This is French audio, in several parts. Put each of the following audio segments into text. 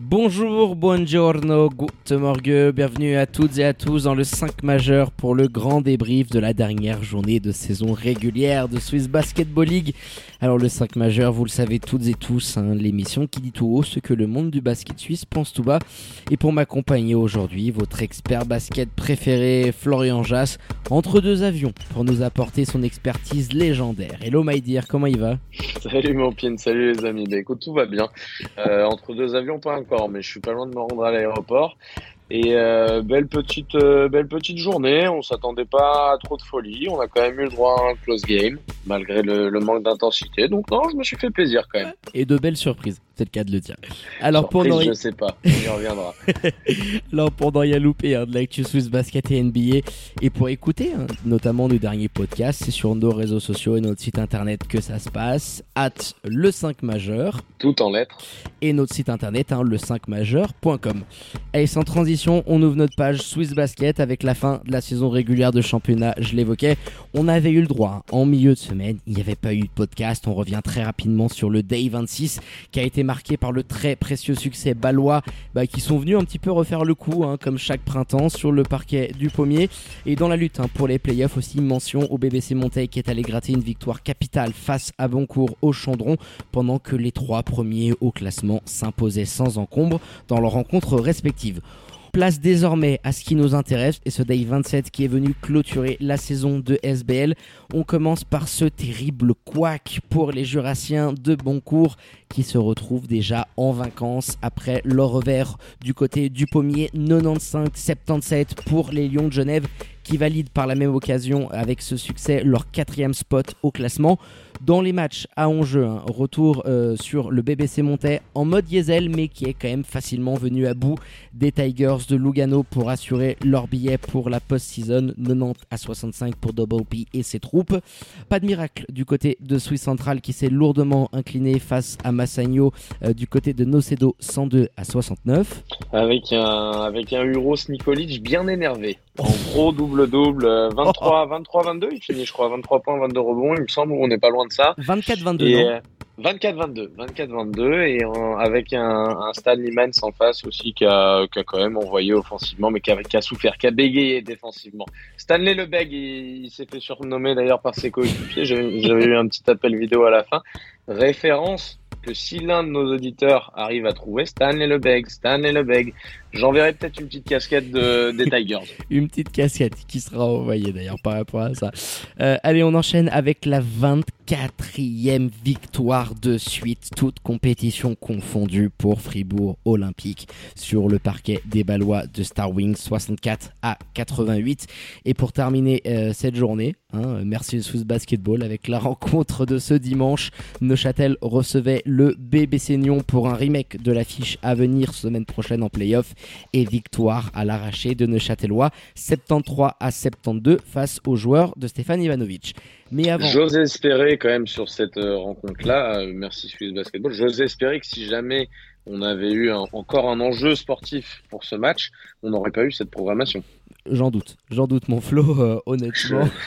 Bonjour, buongiorno, guten morgue, bienvenue à toutes et à tous dans le 5 majeur pour le grand débrief de la dernière journée de saison régulière de Swiss Basketball League. Alors le 5 majeur, vous le savez toutes et tous, hein, l'émission qui dit tout haut ce que le monde du basket suisse pense tout bas. Et pour m'accompagner aujourd'hui, votre expert basket préféré, Florian Jass, entre deux avions, pour nous apporter son expertise légendaire. Hello my dear, comment il va? Salut mon pin, salut les amis. Bah écoute, tout va bien. Euh, entre deux avions, pas mais je suis pas loin de me rendre à l'aéroport. Et euh, belle petite euh, belle petite journée. On s'attendait pas à trop de folie. On a quand même eu le droit à un close game malgré le, le manque d'intensité. Donc non, je me suis fait plaisir quand même. Et de belles surprises, c'est le cas de le dire. Alors Surprise, pour je sais pas, on reviendra. Alors pendant y a loupé hein, de l'actu Swiss Basket et NBA et pour écouter hein, notamment nos derniers podcasts, c'est sur nos réseaux sociaux et notre site internet que ça se passe, at le 5 majeur Tout en lettres. et notre site internet hein, le 5majeur.com. Et sans transition, on ouvre notre page Swiss Basket avec la fin de la saison régulière de championnat, je l'évoquais. On avait eu le droit hein, en milieu de semaine, il n'y avait pas eu de podcast, on revient très rapidement sur le Day 26 qui a été marqué par le très précieux succès balois bah, qui sont venus un petit peu refaire le coup hein, comme chaque printemps sur le parquet du pommier. Et dans la lutte hein, pour les playoffs aussi mention au BBC Monteil qui est allé gratter une victoire capitale face à Boncourt au Chandron pendant que les trois premiers au classement s'imposaient sans encombre dans leurs rencontres respectives. Place désormais à ce qui nous intéresse et ce Day 27 qui est venu clôturer la saison de SBL. On commence par ce terrible couac pour les Jurassiens de Boncourt qui se retrouvent déjà en vacances après leur revers du côté du pommier 95-77 pour les Lions de Genève qui valident par la même occasion avec ce succès leur quatrième spot au classement. Dans les matchs à enjeu, hein, retour euh, sur le BBC Montais en mode diesel mais qui est quand même facilement venu à bout des Tigers de Lugano pour assurer leur billet pour la post-season 90 à 65 pour Double P et ses troupes. Pas de miracle du côté de Swiss Central qui s'est lourdement incliné face à Massagno euh, du côté de Nocedo 102 à 69. Avec un avec un Uros Nikolic bien énervé. En gros double-double, euh, 23 23-22, il finit je crois 23 points, 22 rebonds, il me semble, on n'est pas loin de ça. 24-22 Et non euh, 24-22, 24-22 et en- avec un, un Stanley Mans en face aussi qui a, qui a quand même envoyé offensivement mais qui a, qui a souffert, qui a bégayé défensivement. Stanley Lebeg, il, il s'est fait surnommer d'ailleurs par ses coéquipiers, j'avais j'avais eu un petit appel vidéo à la fin. Référence que si l'un de nos auditeurs arrive à trouver, Stanley Lebeg, Stanley Lebeg, j'enverrai peut-être une petite casquette de, des Tigers. Une petite casquette qui sera envoyée d'ailleurs par rapport à ça. Euh, allez, on enchaîne avec la 24e victoire de suite, toute compétition confondue pour Fribourg Olympique sur le parquet des Ballois de Star Wings 64 à 88. Et pour terminer euh, cette journée, hein, merci Swiss Basketball avec la rencontre de ce dimanche. Neuchâtel recevait le BBC Nyon pour un remake de l'affiche à venir semaine prochaine en playoff et victoire à l'arraché de Neuchâtelois 73 à 72 face aux joueurs de Stéphane Ivanovic. Mais avant, J'ose espérer quand même sur cette euh, rencontre-là, euh, merci Swiss Basketball, j'ose espérer que si jamais on avait eu un- encore un enjeu sportif pour ce match, on n'aurait pas eu cette programmation. j'en doute, j'en doute mon Flo, euh, honnêtement.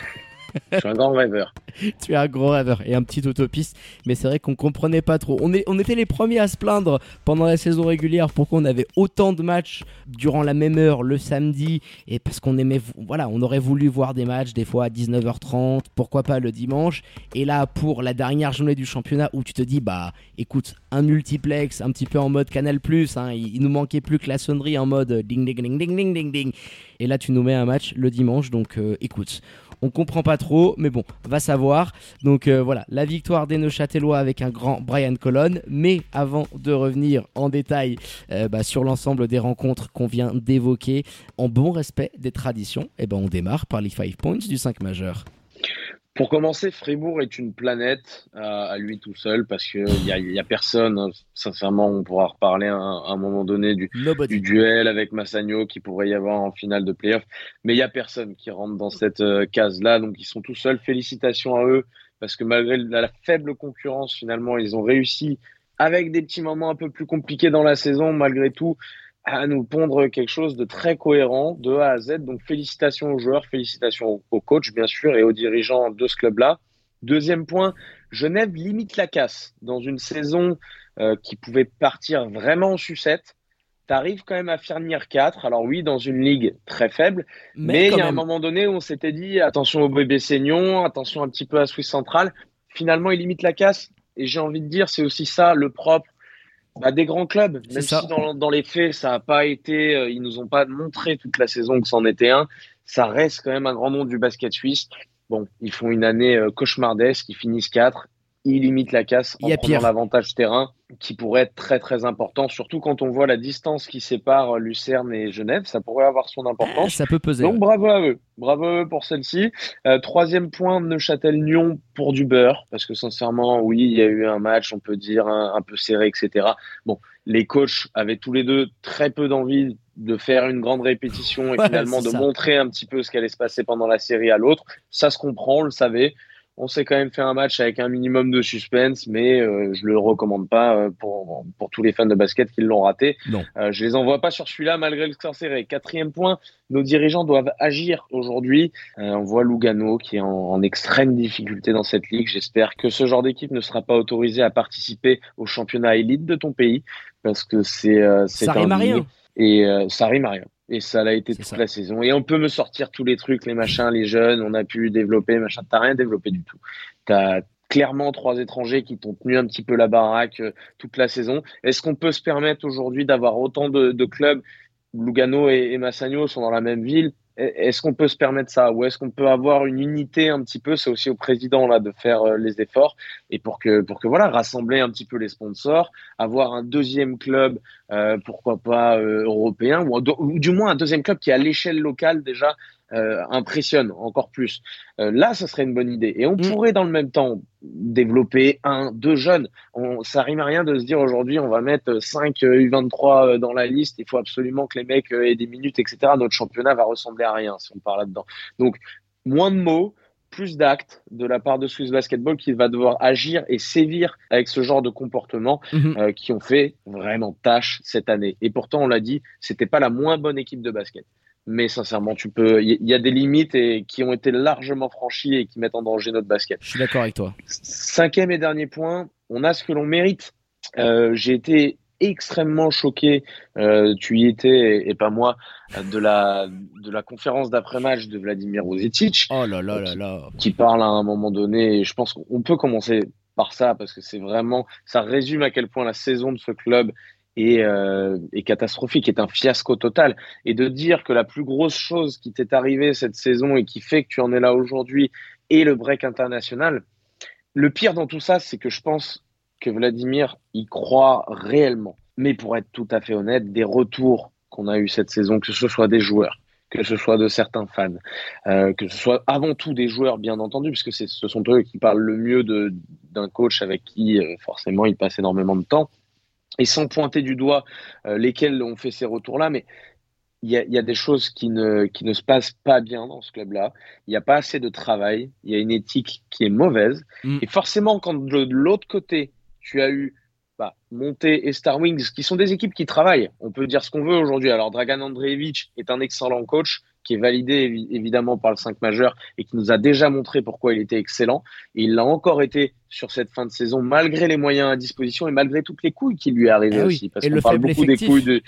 Je suis un grand rêveur. tu es un gros rêveur et un petit utopiste, mais c'est vrai qu'on comprenait pas trop. On, était les premiers à se plaindre pendant la saison régulière pourquoi on avait autant de matchs durant la même heure le samedi et parce qu'on aimait, voilà, on aurait voulu voir des matchs des fois à 19h30, pourquoi pas le dimanche. Et là, pour la dernière journée du championnat où tu te dis, bah écoute, un multiplex un petit peu en mode Canal hein, il, il nous manquait plus que la sonnerie en mode ding ding ding ding ding ding ding. Et là, tu nous mets un match le dimanche, donc euh, écoute. On comprend pas trop, mais bon, va savoir. Donc euh, voilà, la victoire des Neuchâtelois avec un grand Brian Colon. Mais avant de revenir en détail euh, bah, sur l'ensemble des rencontres qu'on vient d'évoquer, en bon respect des traditions, eh ben, on démarre par les 5 points du 5 majeur. Pour commencer, Fribourg est une planète à, lui tout seul parce qu'il n'y a, y a personne. Sincèrement, on pourra reparler à, un moment donné du, du, duel avec Massagno qui pourrait y avoir en finale de playoff. Mais il n'y a personne qui rentre dans cette euh, case-là. Donc, ils sont tout seuls. Félicitations à eux parce que malgré la, faible concurrence, finalement, ils ont réussi avec des petits moments un peu plus compliqués dans la saison, malgré tout, à nous pondre quelque chose de très cohérent de A à Z. Donc félicitations aux joueurs, félicitations aux coachs bien sûr et aux dirigeants de ce club-là. Deuxième point, Genève limite la casse dans une saison euh, qui pouvait partir vraiment en sucette. Tu arrives quand même à finir 4. Alors oui, dans une ligue très faible, mais, il y a un moment donné où on s'était dit attention au bébé Seignon, attention un petit peu à Suisse Centrale. Finalement, il limite la casse. Et j'ai envie de dire, c'est aussi ça le propre bah, des grands clubs, même si dans, les faits, ça n'a pas été, euh, ils nous ont pas montré toute la saison que c'en était un, ça reste quand même un grand nom du basket suisse. Bon, ils font une année euh, cauchemardesque, ils finissent 4, ils limitent la casse en prenant l'avantage terrain qui pourrait être très très important, surtout quand on voit la distance qui sépare Lucerne et Genève, ça pourrait avoir son importance. Ça peut peser. Donc bravo à eux, bravo à eux pour celle-ci. Euh, troisième point, Neuchâtel-Lyon pour du beurre, parce que sincèrement, oui, il y a eu un match, on peut dire un, peu serré, etc. Bon, les coachs avaient tous les deux très peu d'envie de faire une grande répétition et finalement de montrer un petit peu ce qui allait se passer pendant la série à l'autre. Ça se comprend, on le savait on s'est quand même fait un match avec un minimum de suspense, mais euh, je le recommande pas euh, pour, pour tous les fans de basket qui l'ont raté. Non. Euh, je les envoie pas sur celui-là malgré le score serré. Quatrième point, nos dirigeants doivent agir aujourd'hui. Euh, on voit Lugano qui est en, extrême difficulté dans cette ligue. J'espère que ce genre d'équipe ne sera pas autorisé à participer au championnat élite de ton pays parce que c'est ça rime à rien. Et ça rime à rien. Et ça l'a été toute la saison. Et on peut me sortir tous les trucs, les machins, les jeunes, on a pu développer, machin. T'as rien développé du tout. T'as clairement trois étrangers qui t'ont tenu un petit peu la baraque euh, toute la saison. Est-ce qu'on peut se permettre aujourd'hui d'avoir autant de, de clubs? Lugano et, et Massagno sont dans la même ville est-ce qu'on peut se permettre ça? Ou est-ce qu'on peut avoir une unité un petit peu? C'est aussi au président là de faire euh, les efforts et pour que pour que voilà rassembler un petit peu les sponsors avoir un deuxième club euh, pourquoi pas euh, européen ou, ou, du moins un deuxième club qui à l'échelle locale déjà euh, impressionne encore plus. Euh, là, ça serait une bonne idée. Et on mm. pourrait dans le même temps développer un, deux jeunes. On, ça rime à rien de se dire aujourd'hui on va mettre 5 U23 euh, dans la liste. Il faut absolument que les mecs aient des minutes, etc. Notre championnat va ressembler à rien si on part là-dedans. Donc moins de mots, plus d'actes de la part de Swiss Basketball qui va devoir agir et sévir avec ce genre de comportement mm-hmm. qui ont fait vraiment tâche cette année. Et pourtant, on l'a dit, c'était pas la moins bonne équipe de basket mais sincèrement, tu peux. Il y, a des limites et qui ont été largement franchies et qui mettent en danger notre basket. Je suis d'accord avec toi. Cinquième et dernier point, on a ce que l'on mérite. Euh, J'ai été extrêmement choqué. Euh, tu y étais et, pas moi de la de la conférence d'après-match de Vladimir Ozetic. Oh là là là là. Qui, parle à un moment donné. Et je pense qu'on peut commencer par ça parce que c'est vraiment ça résume à quel point la saison de ce club et, euh, catastrophique, est un fiasco total. Et de dire que la plus grosse chose qui t'est arrivée cette saison et qui fait que tu en es là aujourd'hui est le break international, le pire dans tout ça, c'est que je pense que Vladimir y croit réellement. Mais pour être tout à fait honnête, des retours qu'on a eu cette saison, que ce soit des joueurs, que ce soit de certains fans, euh, que ce soit avant tout des joueurs, bien entendu, puisque ce sont eux qui parlent le mieux d'un coach avec qui euh, forcément il passe énormément de temps et sans pointer du doigt euh, lesquels ont fait ces retours-là, mais il y, a, des choses qui ne, qui ne se passent pas bien dans ce club-là. Il n'y a pas assez de travail, il y a une éthique qui est mauvaise. Mm. Et forcément, quand de, l'autre côté, tu as eu Monté et Star Wings, qui sont des équipes qui travaillent, on peut dire ce qu'on veut aujourd'hui. Alors, Dragan Andreevich est un excellent coach, qui est validé évidemment par le 5 majeur et qui nous a déjà montré pourquoi il était excellent. Et il l'a encore été sur cette fin de saison, malgré les moyens à disposition et malgré toutes les couilles qui lui arrivaient eh aussi. Parce qu'on parle beaucoup des couilles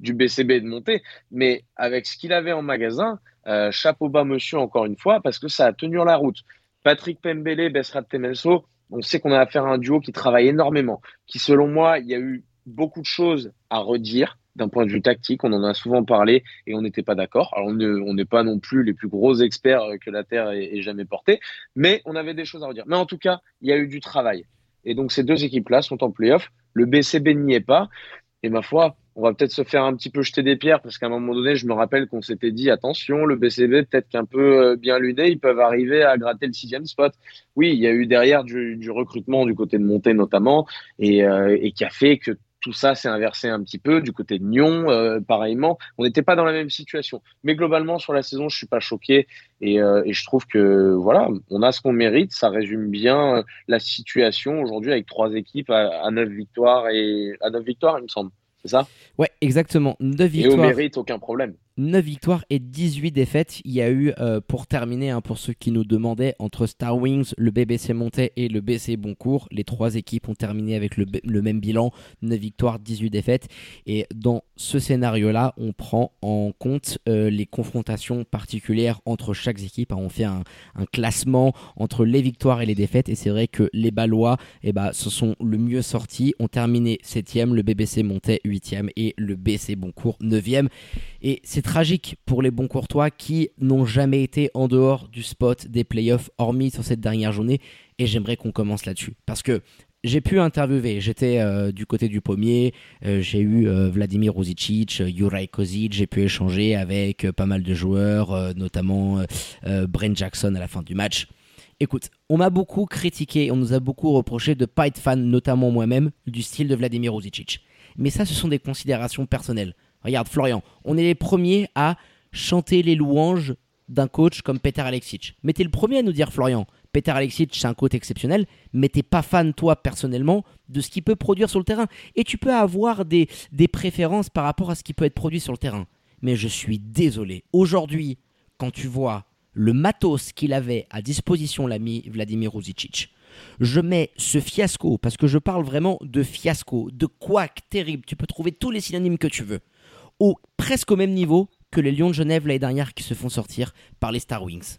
du BCB de monter, mais avec ce qu'il avait en magasin, euh, chapeau bas monsieur encore une fois, parce que ça a tenu la route. Patrick Pembele, Besrat Temelso, on sait qu'on a affaire à un duo qui travaille énormément, qui selon moi, il y a eu beaucoup de choses à redire d'un point de vue tactique. On en a souvent parlé et on n'était pas d'accord. Alors, on n'est pas non plus les plus gros experts que la Terre ait, jamais porté, mais on avait des choses à redire. Mais en tout cas, il y a eu du travail. Et donc, ces deux équipes-là sont en playoff. Le BCB n'y est pas. Et ma foi, on va peut-être se faire un petit peu jeter des pierres parce qu'à un moment donné, je me rappelle qu'on s'était dit attention, le BCB peut-être qu'un peu euh, bien luné, ils peuvent arriver à gratter le sixième spot. Oui, il y a eu derrière du, recrutement du côté de Montée notamment et, euh, et qui a fait que tout ça s'est inversé un petit peu du côté de Nyon, euh, pareillement. On n'était pas dans la même situation. Mais globalement, sur la saison, je suis pas choqué et, euh, et je trouve que voilà, on a ce qu'on mérite. Ça résume bien euh, la situation aujourd'hui avec trois équipes à, à 9 victoires et à 9 victoires, il me semble. C'est ça? Ouais, exactement. 9 victoires. Et au mérite, aucun problème. 9 victoires et 18 défaites. Il y a eu, euh, pour terminer, hein, pour ceux qui nous demandaient, entre Star Wings, le BBC Montais et le BC Boncourt, les trois équipes ont terminé avec le, même bilan 9 victoires, 18 défaites. Et dans ce scénario-là, on prend en compte euh, les confrontations particulières entre chaque équipe. On fait un, classement entre les victoires et les défaites. Et c'est vrai que les Balois eh ben, se sont le mieux sortis. Ont terminé 7ème, le BBC Montais 8ème et le BC Boncourt 9ème. Et c'est tragique pour les bons courtois qui n'ont jamais été en dehors du spot des playoffs, hormis sur cette dernière journée. Et j'aimerais qu'on commence là-dessus. Parce que j'ai pu interviewer, j'étais euh, du côté du pommier, euh, j'ai eu euh, Vladimir Ruzicic, Juraj Kozic, j'ai pu échanger avec pas mal de joueurs, notamment Brent Jackson à la fin du match. Écoute, on m'a beaucoup critiqué, on nous a beaucoup reproché de pas être fan, notamment moi-même, du style de Vladimir Ruzicic. Mais ça, ce sont des considérations personnelles. Regarde, Florian, on est les premiers à chanter les louanges d'un coach comme Peter Alexic. Mais t'es le premier à nous dire, Florian, Peter Alexic, c'est un coach exceptionnel, mais t'es pas fan, toi, personnellement, de ce qu'il peut produire sur le terrain. Et tu peux avoir des, des préférences par rapport à ce qui peut être produit sur le terrain. Mais je suis désolé. Aujourd'hui, quand tu vois le matos qu'il avait à disposition, l'ami Vladimir Ruzicic, je mets ce fiasco, parce que je parle vraiment de fiasco, de couac terrible, tu peux trouver tous les synonymes que tu veux au, presque au même niveau que les Lions de Genève l'année dernière qui se font sortir par les Star Wings.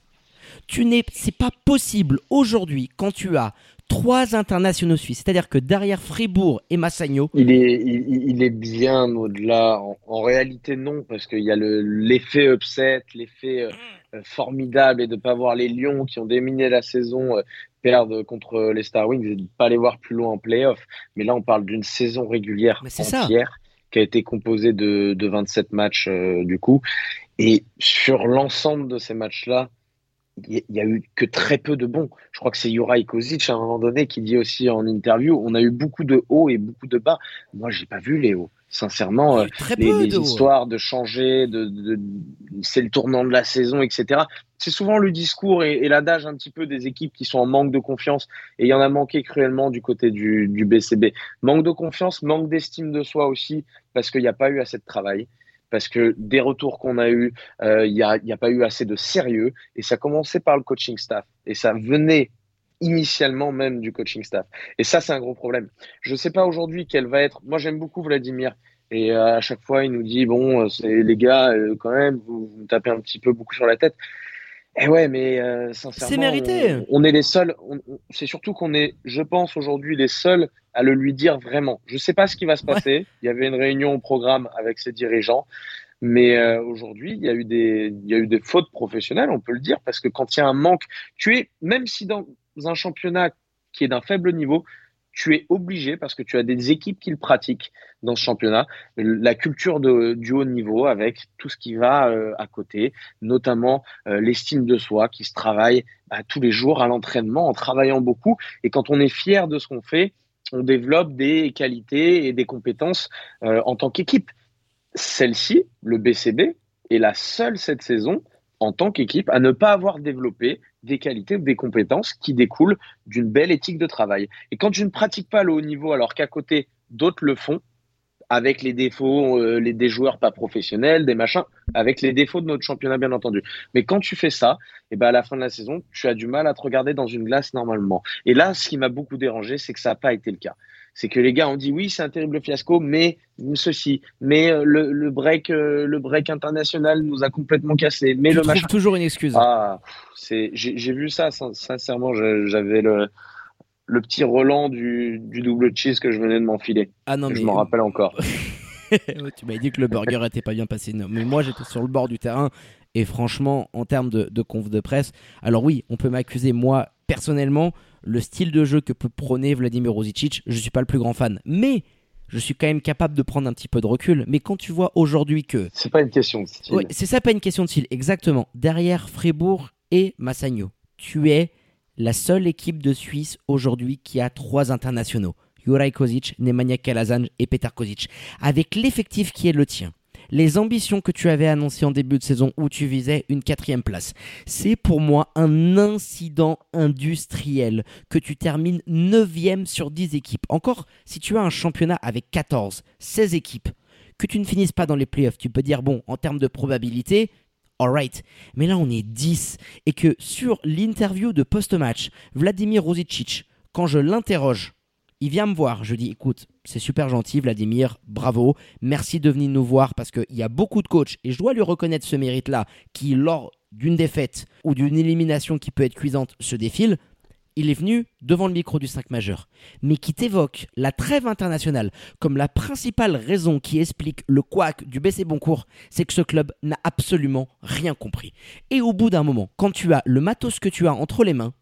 Tu n'es, c'est pas possible aujourd'hui quand tu as trois internationaux suisses, c'est-à-dire que derrière Fribourg et Massagno, il est, il, est bien au-delà. En, réalité, non, parce qu'il y a l'effet upset, l'effet euh, euh, formidable et de pas voir les Lions qui ont déminé la saison euh, perdre contre les Star Wings et de pas les voir plus loin en playoff. Mais là, on parle d'une saison régulière entière qui a été composé de, de 27 matchs euh, du coup. Et sur l'ensemble de ces matchs-là, il n'y a eu que très peu de bons. Je crois que c'est Juraj Kozic à un moment donné qui dit aussi en interview on a eu beaucoup de hauts et beaucoup de bas. Moi, j'ai pas vu les hauts. Sincèrement, euh, les, histoires de changer, de, de c'est le tournant de la saison, etc. C'est souvent le discours et, l'adage un petit peu des équipes qui sont en manque de confiance. Et il y en a manqué cruellement du côté du, du BCB. Manque de confiance, manque d'estime de soi aussi, parce qu'il n'y a pas eu assez de travail parce que des retours qu'on a eus, euh, il n'y a, a, pas eu assez de sérieux. Et ça commençait par le coaching staff. Et ça venait initialement même du coaching staff. Et ça, c'est un gros problème. Je ne sais pas aujourd'hui quelle va être. Moi, j'aime beaucoup Vladimir. Et euh, à chaque fois, il nous dit bon, euh, c'est les gars, euh, quand même, vous, vous tapez un petit peu beaucoup sur la tête. Et ouais, mais sincèrement, c'est mérité. On, est les seuls. c'est surtout qu'on est, je pense, aujourd'hui les seuls à le lui dire vraiment. Je sais pas ce qui va se passer. Il y avait une réunion au programme avec ses dirigeants. Mais aujourd'hui, il y a eu des, il y a eu des fautes professionnelles, on peut le dire, parce que quand il y a un manque, tu es, même si dans un championnat qui est d'un faible niveau, tu es obligé, parce que tu as des équipes qui le pratiquent dans ce championnat, la culture du haut niveau avec tout ce qui va euh, à côté, notamment euh, l'estime de soi qui se travaille bah, tous les jours à l'entraînement en travaillant beaucoup. Et quand on est fier de ce qu'on fait, on développe des qualités et des compétences euh, en tant qu'équipe. Celle-ci, le BCB, est la seule cette saison en tant qu'équipe à ne pas avoir développé des qualités ou des compétences qui découlent d'une belle éthique de travail. Et quand je ne pratique pas le haut niveau alors qu'à côté d'autres le font, avec les défauts euh, les, des joueurs pas professionnels, des machins, avec les défauts de notre championnat bien entendu. Mais quand tu fais ça, et eh ben à la fin de la saison, tu as du mal à te regarder dans une glace normalement. Et là, ce qui m'a beaucoup dérangé, c'est que ça n'a pas été le cas c'est que les gars ont dit oui, c'est un terrible fiasco, mais ceci, mais euh, le, break, euh, le break international nous a complètement cassé. Mais le match toujours une excuse. Ah, c'est, j'ai vu ça sincèrement. J'avais le le petit Roland du, double cheese que je venais de m'enfiler. Ah non, je m'en rappelle encore. tu m'avais dit que le burger était pas bien passé. mais moi, j'étais sur le bord du terrain. Et franchement, en termes de, de conf de presse, alors oui, on peut m'accuser, moi, personnellement, le style de jeu que peut prôner Vladimir Rosicic, je ne suis pas le plus grand fan. Mais je suis quand même capable de prendre un petit peu de recul. Mais quand tu vois aujourd'hui que. C'est pas une question de style. Oui, c'est ça, pas une question de style, exactement. Derrière Fribourg et Massagno, tu es la seule équipe de Suisse aujourd'hui qui a trois internationaux. Juraj Kozic, Nemanja Kalazan et Petar Kozic. Avec l'effectif qui est le tien, les ambitions que tu avais annoncées en début de saison où tu visais une quatrième place. C'est pour moi un incident industriel que tu termines 9 sur 10 équipes. Encore, si tu as un championnat avec 14, 16 équipes, que tu ne finisses pas dans les playoffs, tu peux dire, bon, en termes de probabilité, alright. Mais là, on est 10. Et que sur l'interview de post-match, Vladimir Rosicic, quand je l'interroge il vient me voir. Je dis, écoute, c'est super gentil, Vladimir, bravo, merci de venir nous voir parce qu'il y a beaucoup de coachs et je dois lui reconnaître ce mérite-là qui, lors d'une défaite ou d'une élimination qui peut être cuisante, se défile. Il est venu devant le micro du 5 majeur, mais qui t'évoque la trêve internationale comme la principale raison qui explique le couac du BC Boncourt, c'est que ce club n'a absolument rien compris. Et au bout d'un moment, quand tu as le matos que tu as entre les mains,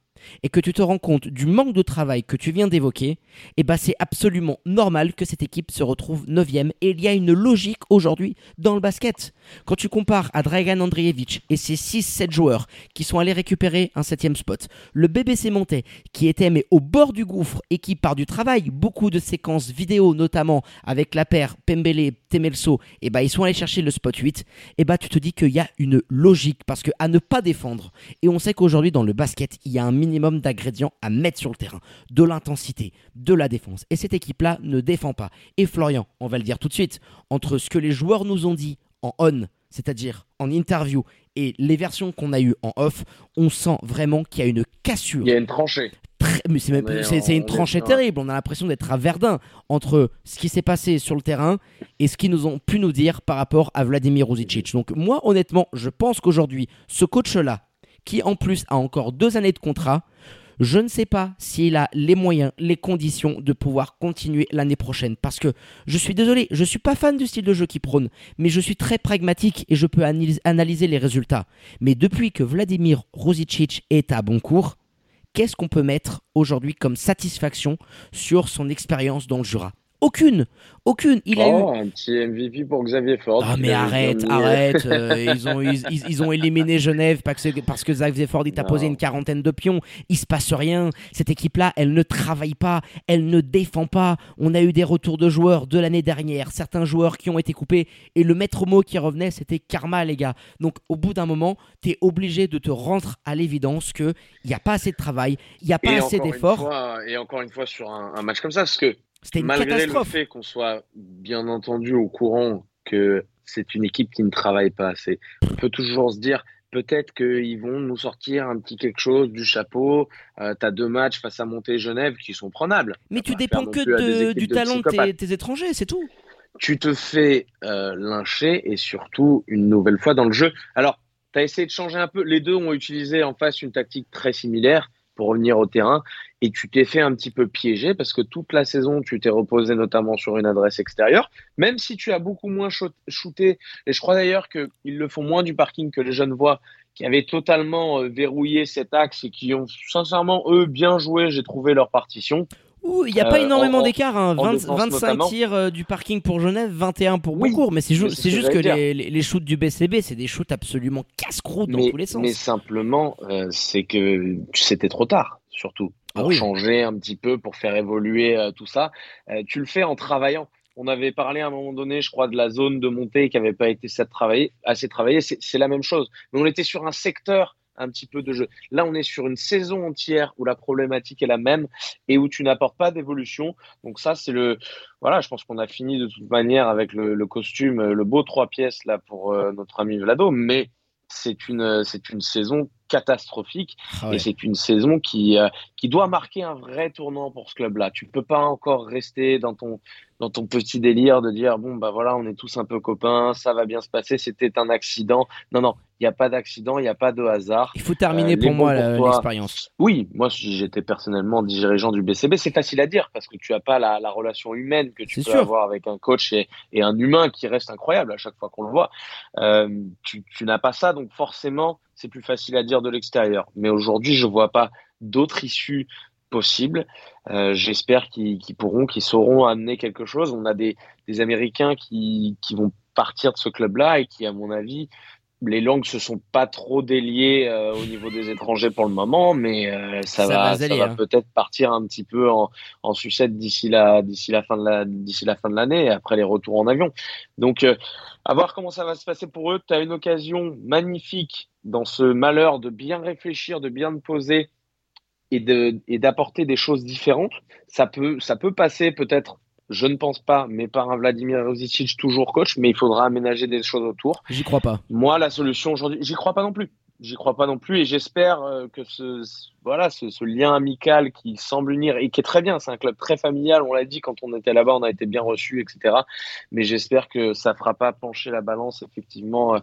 et que tu te rends compte du manque de travail que tu viens d'évoquer, eh ben c'est absolument normal que cette équipe se retrouve 9 et il y a une logique aujourd'hui dans le basket. Quand tu compares à Dragan Andreevich et ses 6-7 joueurs qui sont allés récupérer un 7 spot, le BBC Montais qui était mais au bord du gouffre et qui part du travail, beaucoup de séquences vidéo notamment avec la paire Pembele Temelso, eh ben ils sont allés chercher le spot 8, eh ben tu te dis qu'il y a une logique parce que à ne pas défendre et on sait qu'aujourd'hui dans le basket, il y a un minimum d'ingrédients à mettre sur le terrain, de l'intensité, de la défense. Et cette équipe-là ne défend pas. Et Florian, on va le dire tout de suite, entre ce que les joueurs nous ont dit en on, c'est-à-dire en interview, et les versions qu'on a eues en off, on sent vraiment qu'il y a une cassure. Il y a une tranchée. mais c'est une tranchée terrible. On a l'impression d'être à Verdun entre ce qui s'est passé sur le terrain et ce qu'ils nous ont pu nous dire par rapport à Vladimir Ruzicic. Donc moi, honnêtement, je pense qu'aujourd'hui, ce coach-là, qui en plus a encore deux années de contrat. Je ne sais pas s'il a les moyens, les conditions de pouvoir continuer l'année prochaine. Parce que je suis désolé, je ne suis pas fan du style de jeu qu'il prône, mais je suis très pragmatique et je peux analyser les résultats. Mais depuis que Vladimir Rosicic est à bon cours, qu'est-ce qu'on peut mettre aujourd'hui comme satisfaction sur son expérience dans le Jura? Aucune, aucune. Il a oh, eu un petit MVP pour Xavier Ford. Ah mais arrête, arrête. Euh, ils ont ils, ont éliminé Genève parce que parce que Xavier Ford il t'a posé une quarantaine de pions. Il se passe rien. Cette équipe là, elle ne travaille pas, elle ne défend pas. On a eu des retours de joueurs de l'année dernière, certains joueurs qui ont été coupés et le maître mot qui revenait c'était karma les gars. Donc au bout d'un moment, tu es obligé de te rendre à l'évidence que il n'y a pas assez de travail, il n'y a pas assez d'efforts. Et encore une fois sur un, un match comme ça, parce que c'était une Malgré le fait qu'on soit bien entendu au courant que c'est une équipe qui ne travaille pas assez, on peut toujours se dire peut-être qu'ils vont nous sortir un petit quelque chose du chapeau. Euh, tu as deux matchs face à Monté Genève qui sont prenables. Mais tu dépends que du talent de tes, étrangers, c'est tout. Tu te fais euh, lyncher et surtout une nouvelle fois dans le jeu. Alors, tu as essayé de changer un peu. Les deux ont utilisé en face une tactique très similaire pour revenir au terrain et tu t'es fait un petit peu piéger parce que toute la saison, tu t'es reposé notamment sur une adresse extérieure, même si tu as beaucoup moins shooté. Et je crois d'ailleurs qu'ils le font moins du parking que les jeunes voient, qui avaient totalement euh, verrouillé cet axe et qui ont sincèrement, eux, bien joué, j'ai trouvé leur partition. Il n'y a pas euh, énormément d'écart, 25 hein. tirs euh, du parking pour Genève, 21 pour Beaucourt, mais c'est juste que, les, les, shoots du BCB, c'est des shoots absolument casse-croûte dans tous les sens. Mais simplement, c'est que c'était trop tard, surtout. Ah pour changer un petit peu, pour faire évoluer euh, tout ça. Euh, tu le fais en travaillant. On avait parlé à un moment donné, je crois, de la zone de montée qui n'avait pas été assez travaillée. C'est la même chose. Mais on était sur un secteur un petit peu de jeu. Là, on est sur une saison entière où la problématique est la même et où tu n'apportes pas d'évolution. Donc ça, c'est le... Voilà, je pense qu'on a fini de toute manière avec le, costume, le beau trois pièces là pour euh, notre ami Vlado. Mais c'est une, c'est une saison catastrophique ah et c'est une saison qui, euh, qui doit marquer un vrai tournant pour ce club-là. Tu peux pas encore rester dans ton, dans ton petit délire de dire bon bah voilà on est tous un peu copains, ça va bien se passer, c'était un accident. Non non, il n'y a pas d'accident, il n'y a pas de hasard. Il faut terminer euh, pour moi l'expérience. Oui, moi j'étais personnellement dirigeant du BCB, c'est facile à dire parce que tu as pas la, relation humaine que tu peux avoir avec un coach et, et, un humain qui reste incroyable à chaque fois qu'on le voit. Euh, tu, tu n'as pas ça donc forcément c'est plus facile à dire de l'extérieur. Mais aujourd'hui je vois pas d'autre issue possible. J'espère qu'ils pourront, qu'ils sauront amener quelque chose. On a des, des Américains qui, qui vont partir de ce club-là et qui, à mon avis, les langues se sont pas trop déliées euh, au niveau des étrangers pour le moment, mais euh, ça, va, ça va hein. peut-être partir un petit peu en, en sucette d'ici la, d'ici la fin de la, d'ici la fin de l'année après les retours en avion. Donc, euh, à voir comment ça va se passer pour eux. Tu as une occasion magnifique dans ce malheur de bien réfléchir, de bien te poser et de, et d'apporter des choses différentes. Ça peut, ça peut passer peut-être je ne pense pas, mais par un Vladimir Rosicic toujours coach, mais il faudra aménager des choses autour. J'y crois pas. Moi, la solution aujourd'hui, j'y crois pas non plus. J'y crois pas non plus et j'espère euh, que ce, voilà, ce, lien amical qui semble unir et qui est très bien, c'est un club très familial, on l'a dit quand on était là-bas, on a été bien reçu, etc. Mais j'espère que ça fera pas pencher la balance effectivement euh,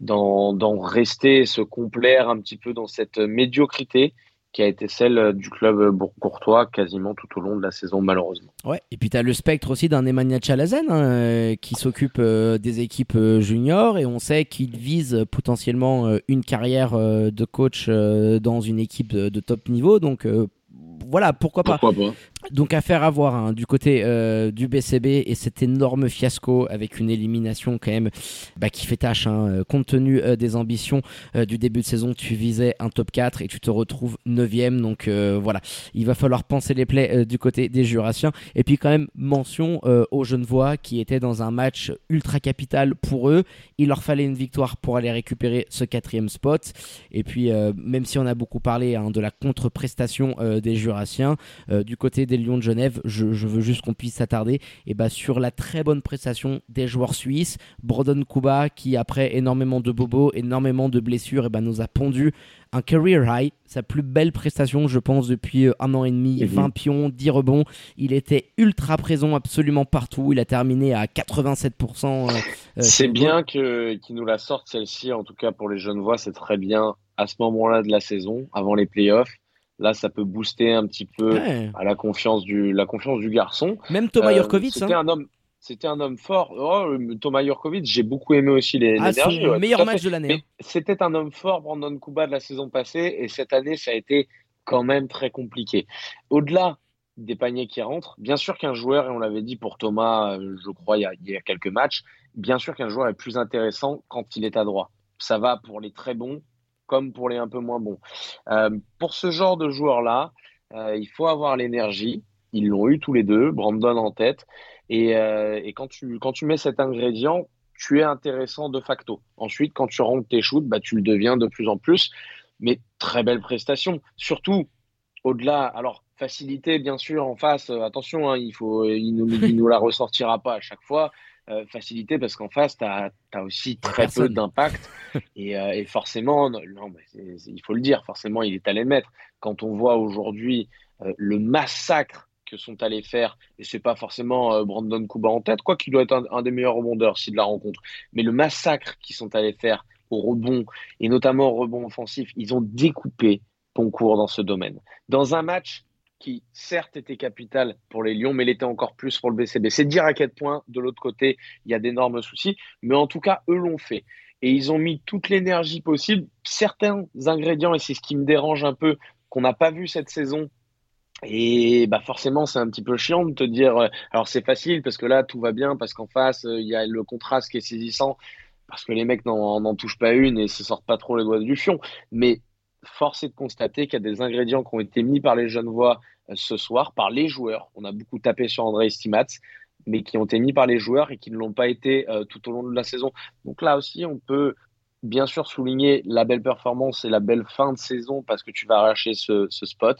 dans, dans rester, se complaire un petit peu dans cette médiocrité qui a été celle euh, du club euh, bourg-courtois quasiment tout au long de la saison malheureusement. Ouais, et puis tu as le spectre aussi d'un Emmanuel Chalazen hein, euh, qui s'occupe des équipes juniors et on sait qu'il vise potentiellement une carrière de coach dans une équipe de, de top niveau donc voilà, pourquoi pas. Donc affaire à voir hein, du côté euh, du BCB et cet énorme fiasco avec une élimination quand même bah, qui fait tâche hein, euh, compte tenu euh, des ambitions du début de saison tu visais un top 4 et tu te retrouves 9ème donc voilà. Il va falloir penser les plaies du côté des Jurassiens. Et puis quand même mention aux Genevois qui étaient dans un match ultra capital pour eux. Il leur fallait une victoire pour aller récupérer ce quatrième spot. Et puis même si on a beaucoup parlé hein, de la contre-prestation des Jurassiens du côté des Lions de Genève, je, veux juste qu'on puisse s'attarder et bah, sur la très bonne prestation des joueurs suisses. Brodon Kuba qui après énormément de bobos, énormément de blessures, et bah, nous a pondu un career high, sa plus belle prestation, je pense, depuis euh, un an et demi. 20 mhm. pions, 10 rebonds. Il était ultra présent absolument partout. Il a terminé à 87%. Euh, c'est bien qu'il nous la sorte celle-ci, en tout cas pour les jeunes voix, c'est très bien à ce moment-là de la saison, avant les playoffs. Là, ça peut booster un petit peu à la confiance du, la confiance du garçon. Même Thomas euh. C'était hein. un homme. C'était un homme fort. Oh, Thomas Jurkovic, j'ai beaucoup aimé aussi les. Ah, son meilleur match de l'année. Hein. C'était un homme fort, Brandon Kuba de la saison passée, et cette année, ça a été quand même très compliqué. Au-delà des paniers qui rentrent, bien sûr qu'un joueur, et on l'avait dit pour Thomas, euh, je crois, il y, a, il y a quelques matchs, bien sûr qu'un joueur est plus intéressant quand il est à droit. Ça va pour les très bons, comme pour les un peu moins bons. Euh, pour ce genre de joueurs-là, euh, il faut avoir l'énergie. Ils l'ont eu tous les deux, Brandon en tête. Et, euh, et, quand, tu, quand tu mets cet ingrédient, tu es intéressant de facto. Ensuite, quand tu rentres tes shoots, bah, tu le deviens de plus en plus. Mais très belle prestation. Surtout, au-delà, alors facilité bien sûr en face, attention, hein, il faut, il nous, nous la ressortira pas à chaque fois. Euh, facilité parce qu'en face, tu as, aussi très peu d'impact. et, euh, et, forcément, non, il faut le dire, forcément, il est allé mettre. Quand on voit aujourd'hui euh, le massacre que sont allés faire, et c'est pas forcément Brandon Kuba en tête, quoi qu'il doit être un, des meilleurs rebondeurs s'il la rencontre, mais le massacre qu'ils sont allés faire au rebond, et notamment au rebond offensif, ils ont découpé Poncourt dans ce domaine. Dans un match qui certes était capital pour les Lions, mais l'était encore plus pour le BCB. C'est dire à quel point, de l'autre côté, il y a d'énormes soucis, mais en tout cas, eux l'ont fait. Et ils ont mis toute l'énergie possible, certains ingrédients, et c'est ce qui me dérange un peu, qu'on n'a pas vu cette saison. Et bah forcément, c'est un petit peu chiant de te dire. Euh, alors c'est facile parce que là tout va bien parce qu'en face euh, il y a le contraste qui est saisissant parce que les mecs n'en touchent pas une et se sortent pas trop les doigts du fion. Mais force est de constater qu'il y a des ingrédients qui ont été mis par les jeunes voix euh, ce soir, par les joueurs. On a beaucoup tapé sur André Stimats, mais qui ont été mis par les joueurs et qui ne l'ont pas été euh, tout au long de la saison. Donc là aussi, on peut bien sûr souligner la belle performance et la belle fin de saison parce que tu vas arracher ce, spot.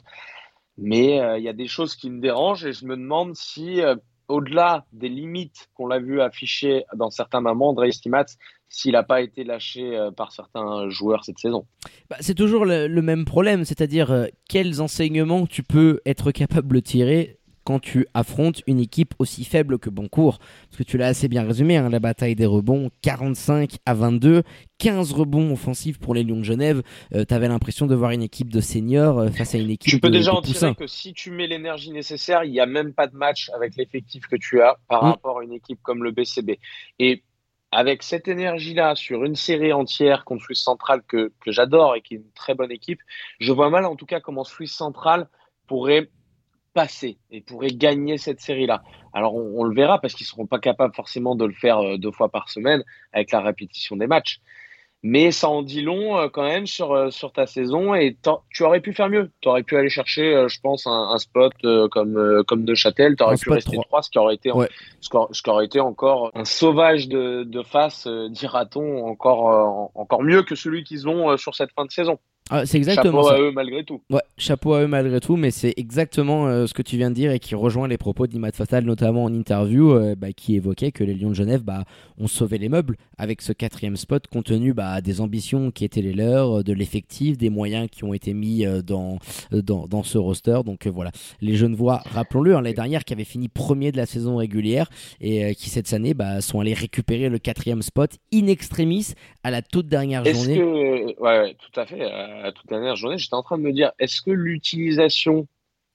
Mais euh, il y a des choses qui me dérangent et je me demande si au-delà des limites qu'on l'a vu afficher dans certains moments, André Stimats, s'il n'a pas été lâché euh, par certains joueurs cette saison. Bah, c'est toujours le, même problème, c'est-à-dire euh, quels enseignements tu peux être capable de tirer quand tu affrontes une équipe aussi faible que Boncourt. Parce que tu l'as assez bien résumé, hein, la bataille des rebonds, 45 à 22, 15 rebonds offensifs pour les Lions de Genève. Euh, tu avais l'impression de voir une équipe de seniors euh, face à une équipe Tu peux déjà en tirer que si tu mets l'énergie nécessaire, il n'y a même pas de match avec l'effectif que tu as par mm. rapport à une équipe comme le BCB. Et avec cette énergie-là sur une série entière contre Suisse Centrale que, que j'adore et qui est une très bonne équipe, je vois mal en tout cas comment Suisse Centrale pourraient passer et pourraient gagner cette série-là. Alors on, le verra parce qu'ils ne seront pas capables forcément de le faire euh, deux fois par semaine avec la répétition des matchs. Mais ça en dit long euh, quand même sur, euh, sur ta saison et tu aurais pu faire mieux. Tu aurais pu aller chercher, je pense, un, spot comme, comme de Châtel. Tu aurais pu rester 3, ce, qui aurait été, ce, qui aurait été encore un sauvage de, de face, dira-t-on, encore, encore mieux que celui qu'ils ont sur cette fin de saison. Ah, c'est exactement chapeau à eux malgré tout. Ouais, chapeau à eux malgré tout, mais c'est exactement euh, ce que tu viens de dire et qui rejoint les propos d'Imad Fatal, notamment en interview, euh, bah, qui évoquait que les Lions de Genève bah, ont sauvé les meubles avec ce quatrième spot, compte tenu bah, des ambitions qui étaient les leurs, de l'effectif, des moyens qui ont été mis euh, dans, dans, dans, ce roster. Donc voilà, les Genevois, rappelons-le, hein, l'année dernière, qui avaient fini premier de la saison régulière et qui cette année sont allés récupérer le quatrième spot in extremis à la toute dernière journée. Que... Ouais, tout à fait toute dernière journée, j'étais en train de me dire, est-ce que l'utilisation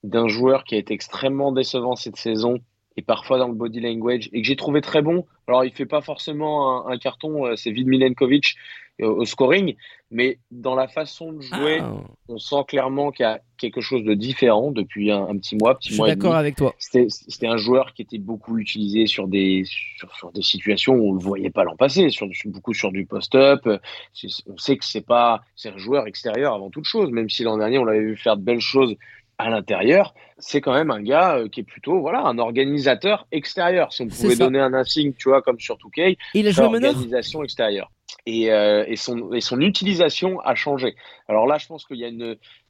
d'un joueur qui a été extrêmement décevant cette saison et parfois dans le body language et que j'ai trouvé très bon, alors il fait pas forcément un, carton, euh, c'est Vid Milenkovic au, scoring, mais dans la façon de jouer, ah. on sent clairement qu'il y a quelque chose de différent depuis un, petit mois, petit Je suis d'accord avec toi. C'était un joueur qui était beaucoup utilisé sur des, sur, des situations où on ne le voyait pas l'an passé, sur, beaucoup sur du post-up. On sait que c'est pas, c'est un joueur extérieur avant toute chose, même si l'an dernier on l'avait vu faire de belles choses à l'intérieur, c'est quand même un gars euh, qui est plutôt voilà un organisateur extérieur. Si on pouvait donner un insigne, tu vois, comme sur 2K, il a joué organisation extérieure et, euh, et, son, et utilisation a changé. Alors là, je pense qu'il y a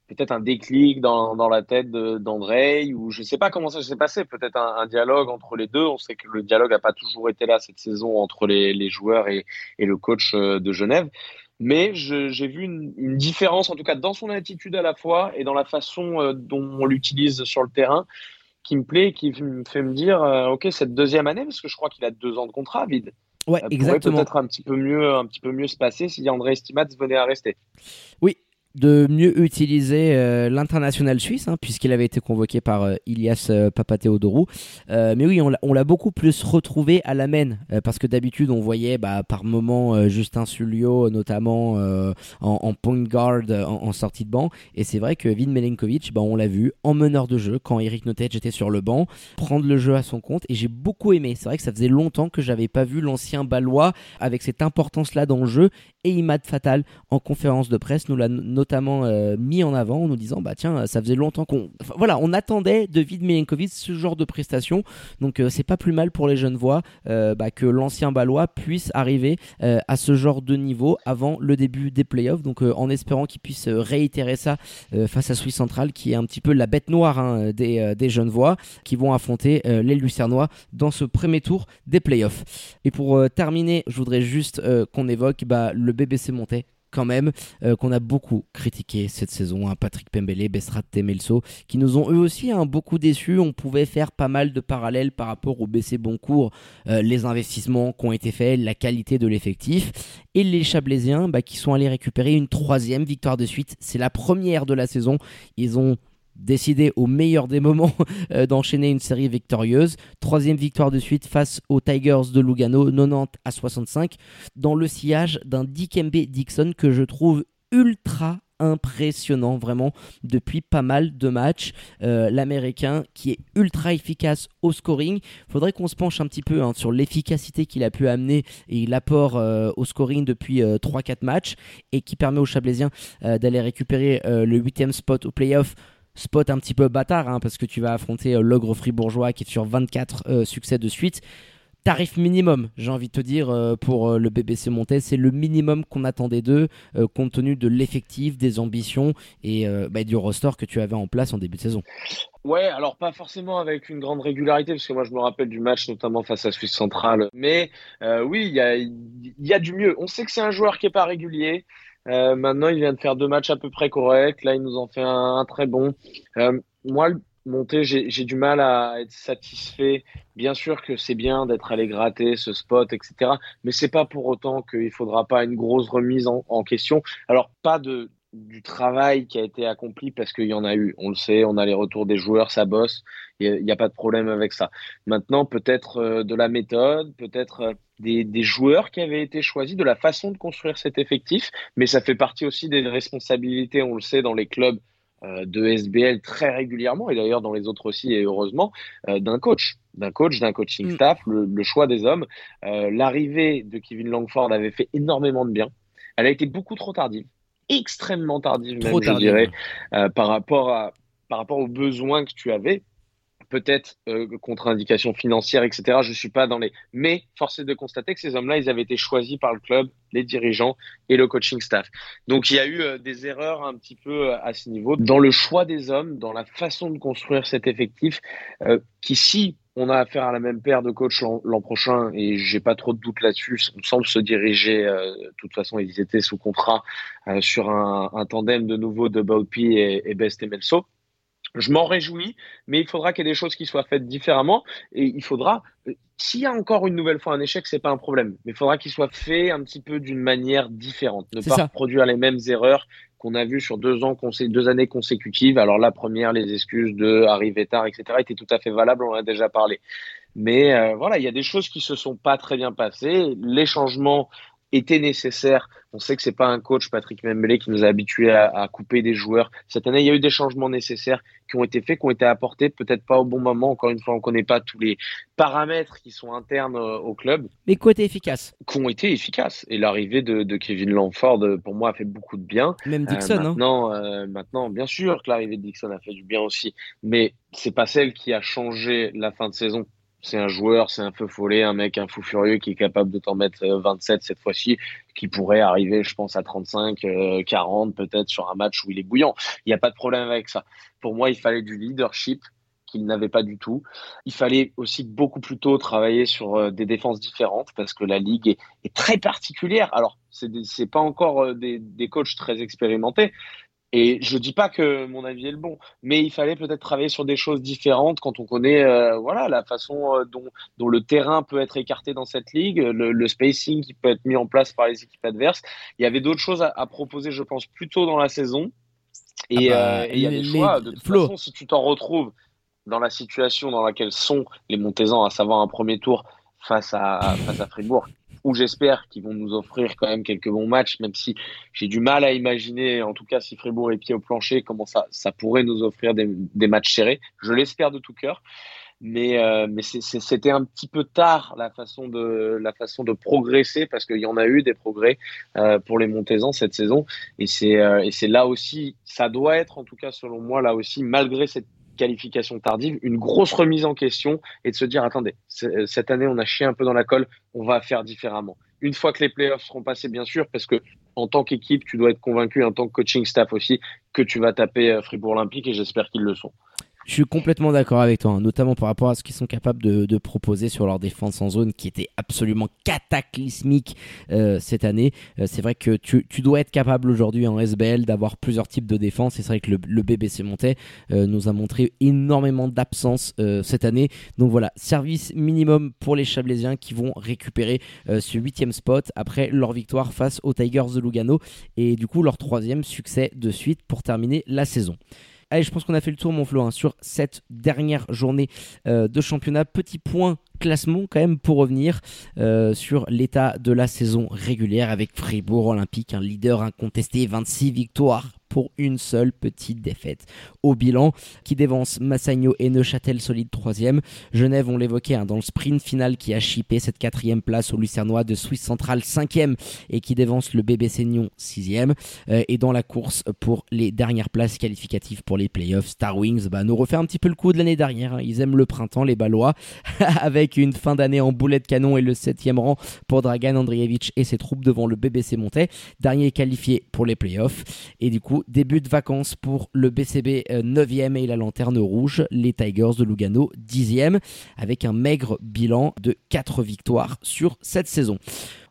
peut-être un déclic dans, la tête d'André ou je sais pas comment ça s'est passé, peut-être un, dialogue entre les deux. On sait que le dialogue n'a pas toujours été là cette saison entre les, joueurs et, et, le coach euh, de Genève. Mais j'ai vu une, différence, en tout cas dans son attitude à la fois et dans la façon euh, dont on l'utilise sur le terrain, qui me plaît, qui me fait me dire, ok, cette deuxième année, parce que je crois qu'il a deux ans de contrat, vide. Ouais, exactement. Peut-être un petit peu mieux, un petit peu mieux se passer si André Estimats venait à rester. Oui, de mieux utiliser euh, l'international suisse, hein, puisqu'il avait été convoqué par euh, Ilias euh, Papatheodorou. mais oui, on l'a beaucoup plus retrouvé à la main, parce que d'habitude on voyait bah, par moment Justin Sulio, notamment en, point guard, en, sortie de banc. Et c'est vrai que Vin Melenkovic, bah, on l'a vu en meneur de jeu, quand Eric Notet était sur le banc, prendre le jeu à son compte. Et j'ai beaucoup aimé. C'est vrai que ça faisait longtemps que j'avais pas vu l'ancien Balois avec cette importance-là dans le jeu. Et Imad Fatal, en conférence de presse, nous l'a notamment euh, mis en avant en nous disant bah tiens ça faisait longtemps qu'on voilà on attendait de Vid ce genre de prestation. Donc euh, c'est pas plus mal pour les jeunes voix euh, bah, que l'ancien balois puisse arriver à ce genre de niveau avant le début des playoffs. Donc en espérant qu'il puisse réitérer ça face à Suisse Central qui est un petit peu la bête noire hein, des, des jeunes voix qui vont affronter les Lucernois dans ce premier tour des playoffs. Et pour terminer je voudrais juste qu'on évoque bah, le BBC Montais quand même, euh, qu'on a beaucoup critiqué cette saison. Hein. Patrick Pembele, Bestrat Temelso, qui nous ont eux aussi hein, beaucoup déçus. On pouvait faire pas mal de parallèles par rapport au BC Boncourt, euh, les investissements qui ont été faits, la qualité de l'effectif. Et les Chablaisiens bah, qui sont allés récupérer une troisième victoire de suite. C'est la première de la saison. Ils ont décidé au meilleur des moments euh, d'enchaîner une série victorieuse. Troisième victoire de suite face aux Tigers de Lugano, 90 à 65, dans le sillage d'un Dikembe Dixon que je trouve ultra impressionnant vraiment depuis pas mal de matchs. Euh, L'Américain qui est ultra efficace au scoring. Faudrait qu'on se penche un petit peu hein, sur l'efficacité qu'il a pu amener et l'apport euh, au scoring depuis 3-4 matchs et qui permet aux Chablaisiens d'aller récupérer le huitième spot au playoff spot un petit peu bâtard, hein, parce que tu vas affronter euh, l'ogre fribourgeois qui est sur 24 euh, succès de suite. Tarif minimum, j'ai envie de te dire, euh, pour le BBC Montais, c'est le minimum qu'on attendait d'eux, compte tenu de l'effectif, des ambitions et bah, du roster que tu avais en place en début de saison. Ouais, alors pas forcément avec une grande régularité, parce que moi je me rappelle du match notamment face à Suisse Centrale. Mais oui, il y a, y a, du mieux. On sait que c'est un joueur qui n'est pas régulier. Euh, maintenant, il vient de faire deux matchs à peu près corrects. Là, il nous en fait un, très bon. Euh, moi, monter, j'ai du mal à être satisfait. Bien sûr que c'est bien d'être allé gratter ce spot, etc. Mais c'est pas pour autant qu'il faudra pas une grosse remise en, en question. Alors, pas de, du travail qui a été accompli parce qu'il y en a eu. On le sait, on a les retours des joueurs, ça bosse. Il n'y a, pas de problème avec ça. Maintenant, peut-être euh, de la méthode, peut-être euh, des, des, joueurs qui avaient été choisis, de la façon de construire cet effectif, mais ça fait partie aussi des responsabilités, on le sait, dans les clubs de SBL très régulièrement, et d'ailleurs dans les autres aussi, et heureusement, d'un coach, d'un coach, d'un coaching mm. staff, le, choix des hommes. L'arrivée de Kevin Langford avait fait énormément de bien. Elle a été beaucoup trop tardive, extrêmement tardive même, je dirais, par rapport à par rapport aux besoins que tu avais peut-être euh, contre-indication financière, etc. Je suis pas dans les. Mais force est de constater que ces hommes-là, ils avaient été choisis par le club, les dirigeants et le coaching staff. Donc il y a eu euh, des erreurs un petit peu euh, à ce niveau dans le choix des hommes, dans la façon de construire cet effectif, qui si on a affaire à la même paire de coachs l'an prochain et j'ai pas trop de doute là-dessus. On semble se diriger. de toute façon, ils étaient sous contrat sur un, un, tandem de nouveau de Baupi et, et Best Emelso. Je m'en réjouis, mais il faudra qu'il y ait des choses qui soient faites différemment. Et il faudra, euh, s'il y a encore une nouvelle fois un échec, c'est pas un problème. Mais il faudra qu'il soit fait un petit peu d'une manière différente. Ne pas produire les mêmes erreurs qu'on a vues sur deux, ans, deux années consécutives. Alors la première, les excuses de arriver tard, etc., étaient tout à fait valables, on en a déjà parlé. Mais euh, voilà, il y a des choses qui se sont pas très bien passées. Les changements était nécessaire. On sait que c'est pas un coach, Patrick Membele, qui nous a habitués à, couper des joueurs. Cette année, il y a eu des changements nécessaires qui ont été faits, qui ont été apportés, peut-être pas au bon moment. Encore une fois, on connaît pas tous les paramètres qui sont internes euh, au club. Mais qui ont été efficaces. Qui ont été efficaces. Et l'arrivée de, Kevin Langford, euh, pour moi, a fait beaucoup de bien. Même Dixon, euh, maintenant, maintenant, bien sûr que l'arrivée de Dixon a fait du bien aussi. Mais c'est pas celle qui a changé la fin de saison c'est un joueur, c'est un feu follet, un mec, un fou furieux qui est capable de t'en mettre 27 euh, cette fois-ci, qui pourrait arriver, je pense, à 35, 40 euh, peut-être sur un match où il est bouillant. Il n'y a pas de problème avec ça. Pour moi, il fallait du leadership qu'il n'avait pas du tout. Il fallait aussi beaucoup plus tôt travailler sur euh, des défenses différentes parce que la ligue est, très particulière. Alors, c'est pas encore des, des coachs très expérimentés, et je dis pas que mon avis est le bon, mais il fallait peut-être travailler sur des choses différentes quand on connaît euh, voilà la façon euh, dont, dont, le terrain peut être écarté dans cette ligue, le, spacing qui peut être mis en place par les équipes adverses. Il y avait d'autres choses à, proposer, je pense, plus tôt dans la saison. Et, ah bah, euh, il y a des choix. De toute façon, si tu t'en retrouves dans la situation dans laquelle sont les Montezans, à savoir un premier tour face à, face à Fribourg, j'espère qu'ils vont nous offrir quand même quelques bons matchs, même si j'ai du mal à imaginer, en tout cas si Fribourg est pied au plancher, comment ça, ça pourrait nous offrir des, matchs serrés. Je l'espère de tout cœur. Mais, euh, mais c'était un petit peu tard la façon de, la façon de progresser parce qu'il y en a eu des progrès euh, pour les Montezans cette saison. Euh, et c'est là aussi, ça doit être en tout cas selon moi là aussi, malgré cette qualification tardive, une grosse remise en question et de se dire attendez, euh, cette année on a chié un peu dans la colle, on va faire différemment. Une fois que les playoffs seront passés, bien sûr, parce que en tant qu'équipe, tu dois être convaincu, en tant que coaching staff aussi, que tu vas taper euh, Fribourg Olympique et j'espère qu'ils le sont. Je suis complètement d'accord avec toi, hein, notamment par rapport à ce qu'ils sont capables de, proposer sur leur défense en zone qui était absolument cataclysmique euh, cette année. Euh, c'est vrai que tu, dois être capable aujourd'hui en SBL d'avoir plusieurs types de défense et c'est vrai que le, BBC Montais euh, nous a montré énormément d'absence cette année. Donc voilà, service minimum pour les Chablaisiens qui vont récupérer ce huitième spot après leur victoire face aux Tigers de Lugano et du coup leur troisième succès de suite pour terminer la saison. Allez, je pense qu'on a fait le tour, mon Flo, hein, sur cette dernière journée euh, de championnat. Petit point classement quand même pour revenir euh, sur l'état de la saison régulière avec Fribourg Olympique, un leader incontesté, 26 victoires pour une seule petite défaite au bilan qui dévance Massagno et Neuchâtel solide troisième. Genève, on l'évoquait hein, dans le sprint final qui a chippé cette quatrième place au Lucernois de Suisse Centrale cinquième et qui dévance le BBC Nyon sixième. Euh, et dans la course pour les dernières places qualificatives pour les playoffs, Star Wings bah, nous refait un petit peu le coup de l'année dernière. Hein. Ils aiment le printemps, les Balois, avec une fin d'année en boulet de canon et le 7 rang pour Dragan Andrievich et ses troupes devant le BBC Montais. Dernier qualifié pour les playoffs. Et du coup, début de vacances pour le BCB 9e euh, et la lanterne rouge, les Tigers de Lugano 10e, avec un maigre bilan de 4 victoires sur cette saison.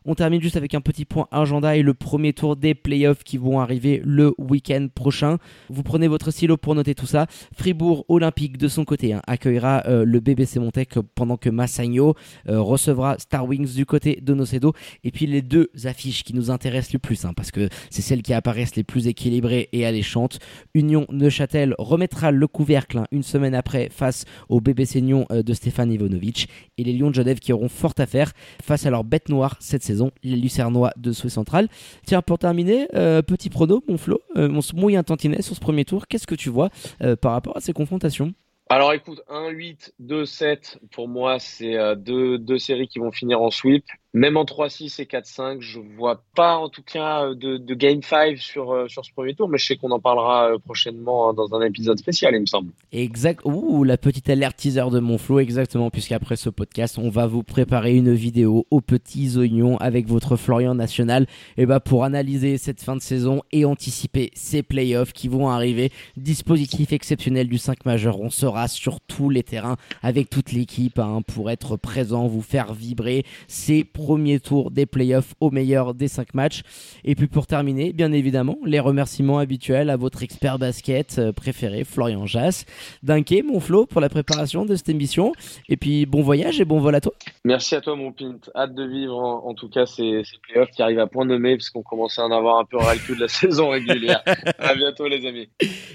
On termine juste avec un petit point agenda et le premier tour des playoffs qui vont arriver le week-end prochain. Vous prenez votre stylo pour noter tout ça. Fribourg Olympique de son côté hein, accueillera euh, le BBC Montec pendant que Massagno euh, recevra Star Wings du côté de Nocedo. Et puis les deux affiches qui nous intéressent le plus, hein, parce que c'est celles qui apparaissent les plus équilibrées et alléchantes. Union Neuchâtel remettra le couvercle hein, une semaine après face au BBC Nyon euh, de Stéphane Ivanovic et les Lions de Genève qui auront fort à faire face à leur bête noire cette les Lucernois de Swiss Central. Tiens, pour terminer, euh, petit prono, mon Flo, euh, on un tantinet sur ce premier tour. Qu'est-ce que tu vois euh, par rapport à ces confrontations? Alors écoute, 1-8, 2-7, pour moi, c'est deux, deux séries qui vont finir en sweep. Même en 3-6 et 4-5, je vois pas en tout cas euh, de, Game 5 sur, euh, sur ce premier tour, mais je sais qu'on en parlera euh, prochainement hein, dans un épisode spécial, il me semble. Exact. Ouh, la petite alerte teaser de mon flow, exactement, puisqu'après ce podcast, on va vous préparer une vidéo aux petits oignons avec votre Florian National et bah, pour analyser cette fin de saison et anticiper ces playoffs qui vont arriver. Dispositif exceptionnel du 5 majeur, on sera sur tous les terrains avec toute l'équipe hein, pour être présent, vous faire vibrer. C'est premier tour des playoffs au meilleur des 5 matchs. Et puis pour terminer, bien évidemment, les remerciements habituels à votre expert basket euh, préféré, Florian Jass. Dunké, mon Flo, pour la préparation de cette émission. Et puis bon voyage et bon vol à toi. Merci à toi, mon Pint. Hâte de vivre en, tout cas ces, playoffs qui arrivent à point nommé, parce qu'on commence à en avoir un peu ras le cul de la saison régulière. à bientôt, les amis.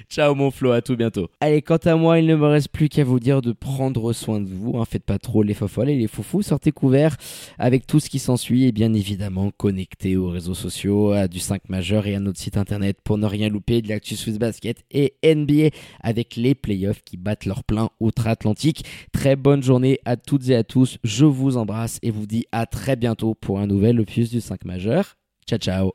Ciao, mon Flo, à tout bientôt. Allez, quant à moi, il ne me reste plus qu'à vous dire de prendre soin de vous. Hein. Faites pas trop les fofolles et les foufous. Sortez couverts avec tout ce qui s'ensuit et bien évidemment connecté aux réseaux sociaux, à du 5 majeur et à notre site internet pour ne rien louper de l'actu Swiss Basket et NBA avec les playoffs qui battent leur plein outre-Atlantique. Très bonne journée à toutes et à tous. Je vous embrasse et vous dis à très bientôt pour un nouvel opus du 5 majeur. Ciao ciao